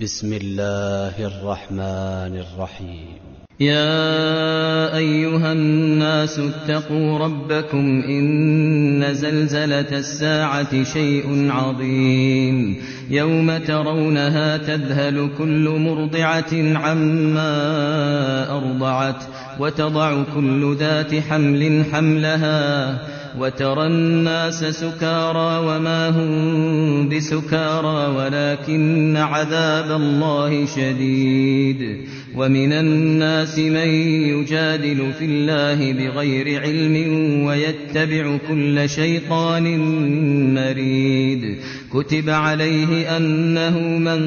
بسم الله الرحمن الرحيم. يا أيها الناس اتقوا ربكم إن زلزلة الساعة شيء عظيم. يوم ترونها تذهل كل مرضعة عما أرضعت. وتضع كل ذات حمل حملها وترى الناس سكارى وما هم بسكارى ولكن عذاب الله شديد ومن الناس من يجادل في الله بغير علم ويتبع كل شيطان مريد كتب عليه أنه من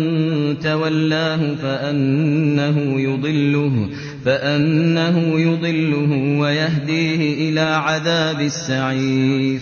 تولاه فأنه يضله فأنه يضله ويهديه إلى عذاب السعير.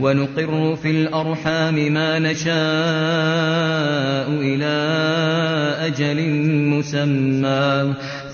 ونقر في الأرحام ما نشاء إلى أجل مسمى.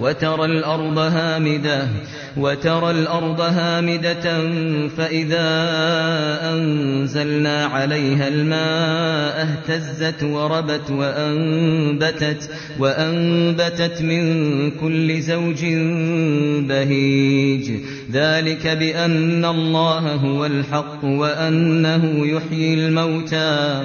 وترى الأرض هامدة وترى الأرض هامدة فإذا أنزلنا عليها الماء اهتزت وربت وأنبتت وأنبتت من كل زوج بهيج. ذلك بأن الله هو الحق وأنه يحيي الموتى.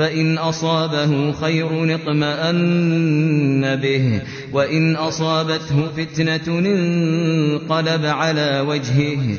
فإن أصابه خير اطمأن به وإن أصابته فتنة انقلب على وجهه.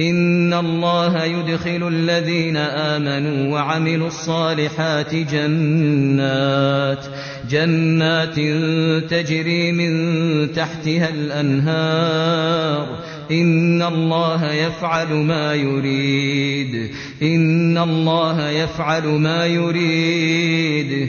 إن الله يدخل الذين آمنوا وعملوا الصالحات جنات جنات تجري من تحتها الأنهار. إن الله يفعل ما يريد. إن الله يفعل ما يريد.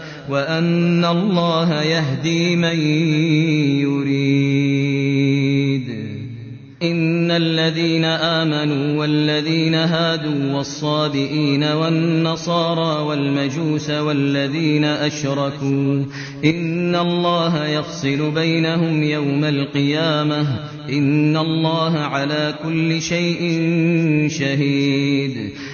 وأن الله يهدي من يريد. إن الذين آمنوا والذين هادوا والصابئين والنصارى والمجوس والذين أشركوا إن الله يفصل بينهم يوم القيامة إن الله على كل شيء شهيد.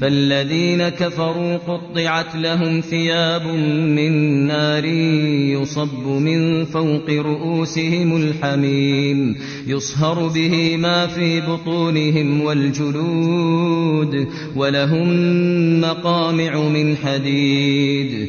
فالذين كفروا قطعت لهم ثياب من نار يصب من فوق رؤوسهم الحميم يصهر به ما في بطونهم والجلود ولهم مقامع من حديد.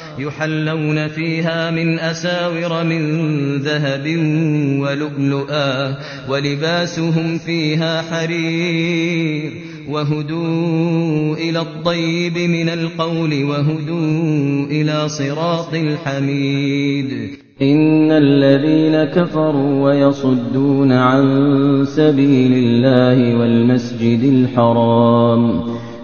يحلون فيها من أساور من ذهب ولؤلؤا ولباسهم فيها حرير وهدوا إلى الطيب من القول وهدوا إلى صراط الحميد. إن الذين كفروا ويصدون عن سبيل الله والمسجد الحرام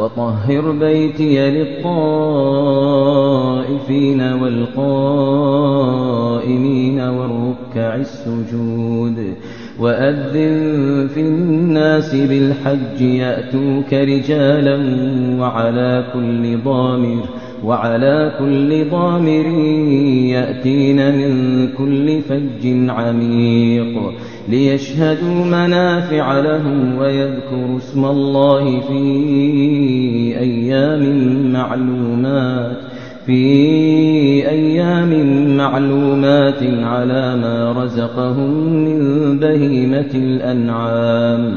وطهر بيتي للطائفين والقائمين والركع السجود وأذن في الناس بالحج يأتوك رجالا وعلى كل ضامر وعلى كل ضامر يأتين من كل فج عميق ليشهدوا منافع لهم ويذكروا اسم الله في أيام معلومات في أيام معلومات على ما رزقهم من بهيمة الأنعام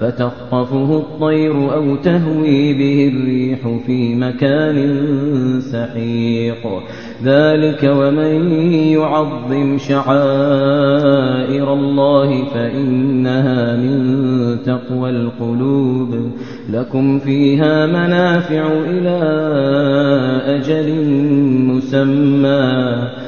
فتخطفه الطير أو تهوي به الريح في مكان سحيق. ذلك ومن يعظم شعائر الله فإنها من تقوى القلوب. لكم فيها منافع إلى أجل مسمى.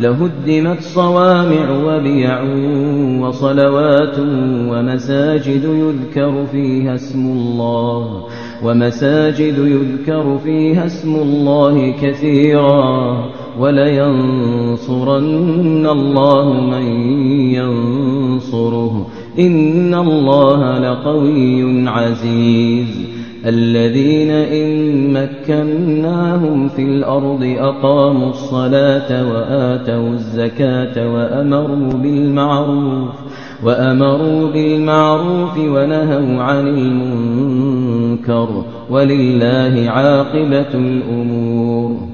لهدمت صوامع وبيع وصلوات ومساجد يذكر فيها اسم الله ومساجد يذكر فيها اسم الله كثيرا ولينصرن الله من ينصره. إن الله لقوي عزيز. الذين إن مكناهم في الأرض أقاموا الصلاة وآتوا الزكاة وأمروا بالمعروف وأمروا بالمعروف ونهوا عن المنكر ولله عاقبة الأمور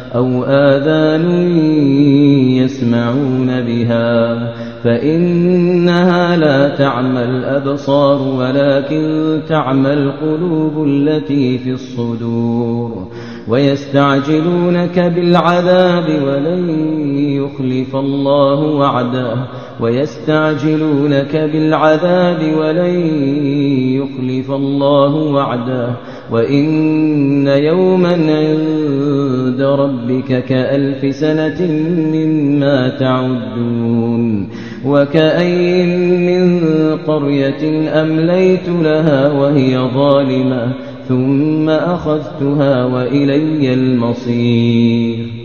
أو آذان يسمعون بها فإنها لا تعمى الأبصار ولكن تعمى القلوب التي في الصدور ويستعجلونك بالعذاب ولن يخلف الله وعده ويستعجلونك بالعذاب ولن يخلف الله وعده. وإن يوما عند ربك كألف سنة مما تعدون. وكأي من قرية أمليت لها وهي ظالمة ثم أخذتها وإلي المصير.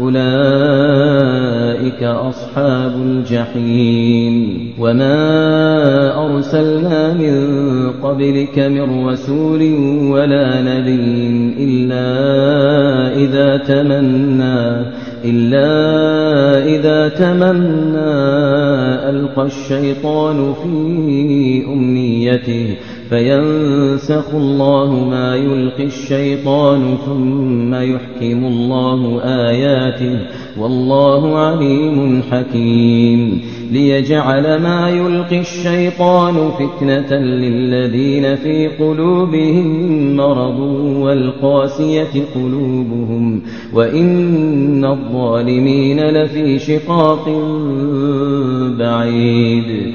أولئك أصحاب الجحيم. وما أرسلنا من قبلك من رسول ولا نبي إلا إذا تمنى إلا إذا تمنى ألقى الشيطان في أمنيته. فينسخ الله ما يلقي الشيطان ثم يحكم الله آياته والله عليم حكيم. ليجعل ما يلقي الشيطان فتنة للذين في قلوبهم مرض والقاسية قلوبهم وإن الظالمين لفي شقاق بعيد.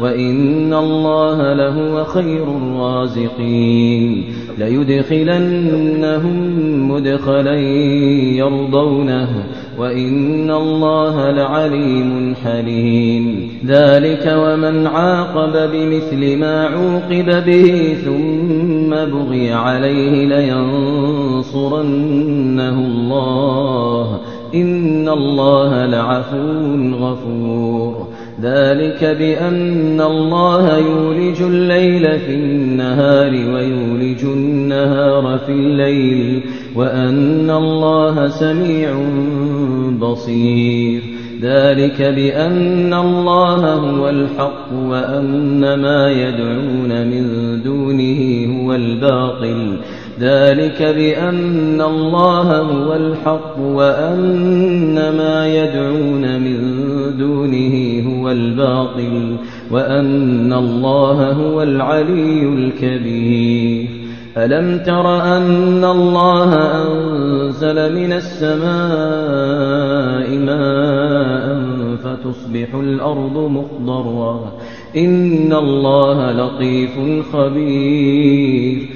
وإن الله لهو خير الرازقين. ليدخلنهم مدخلا يرضونه وإن الله لعليم حليم. ذلك ومن عاقب بمثل ما عوقب به ثم بغي عليه لينصرنه الله. إن الله لعفو غفور. ذلك بأن الله يولج الليل في النهار ويولج النهار في الليل وأن الله سميع بصير. ذلك بأن الله هو الحق وأن ما يدعون من دونه هو الباطل. ذلك بأن الله هو الحق وأن ما يدعون من دونه هو الباطل وأن الله هو العلي الكبير. ألم تر أن الله أنزل من السماء ماء فتصبح الأرض مخضرا إن الله لطيف خبير.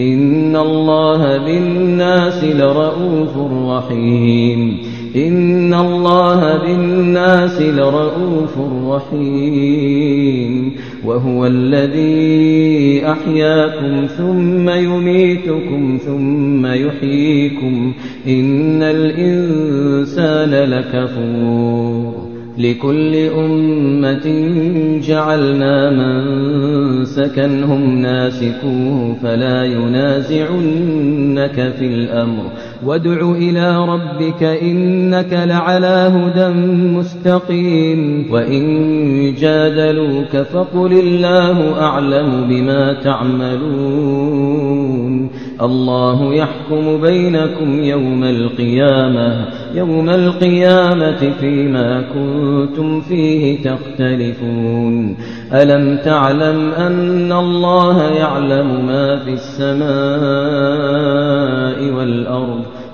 إن الله بالناس لرؤوف رحيم. إن الله بالناس لرؤوف رحيم. وهو الذي أحياكم ثم يميتكم ثم يحييكم. إن الإنسان لكفور. لكل أمة جعلنا من سكنهم ناسكوه فلا ينازعنك في الأمر. وادع إلى ربك إنك لعلى هدى مستقيم وإن جادلوك فقل الله أعلم بما تعملون الله يحكم بينكم يوم القيامة يوم القيامة فيما كنتم فيه تختلفون ألم تعلم أن الله يعلم ما في السماء والأرض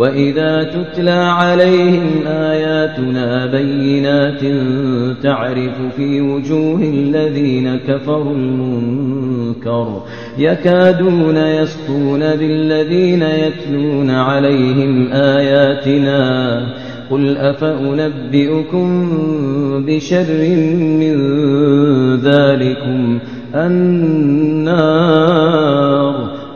وإذا تتلى عليهم آياتنا بينات تعرف في وجوه الذين كفروا المنكر يكادون يسطون بالذين يتلون عليهم آياتنا قل أفأنبئكم بشر من ذلكم النار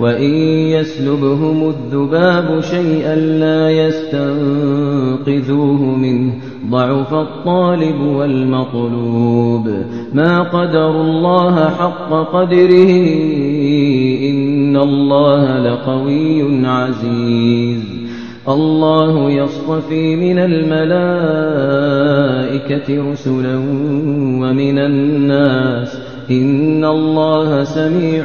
وإن يسلبهم الذباب شيئا لا يستنقذوه منه ضعف الطالب والمطلوب ما قدر الله حق قدره إن الله لقوي عزيز. الله يصطفي من الملائكة رسلا ومن الناس إن الله سميع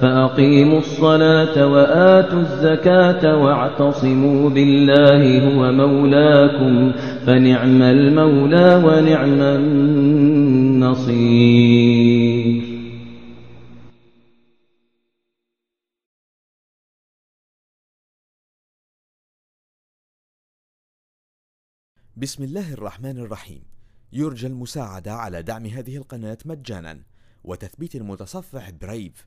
فأقيموا الصلاة وآتوا الزكاة واعتصموا بالله هو مولاكم فنعم المولى ونعم النصير. بسم الله الرحمن الرحيم. يرجى المساعدة على دعم هذه القناة مجانا وتثبيت المتصفح برايف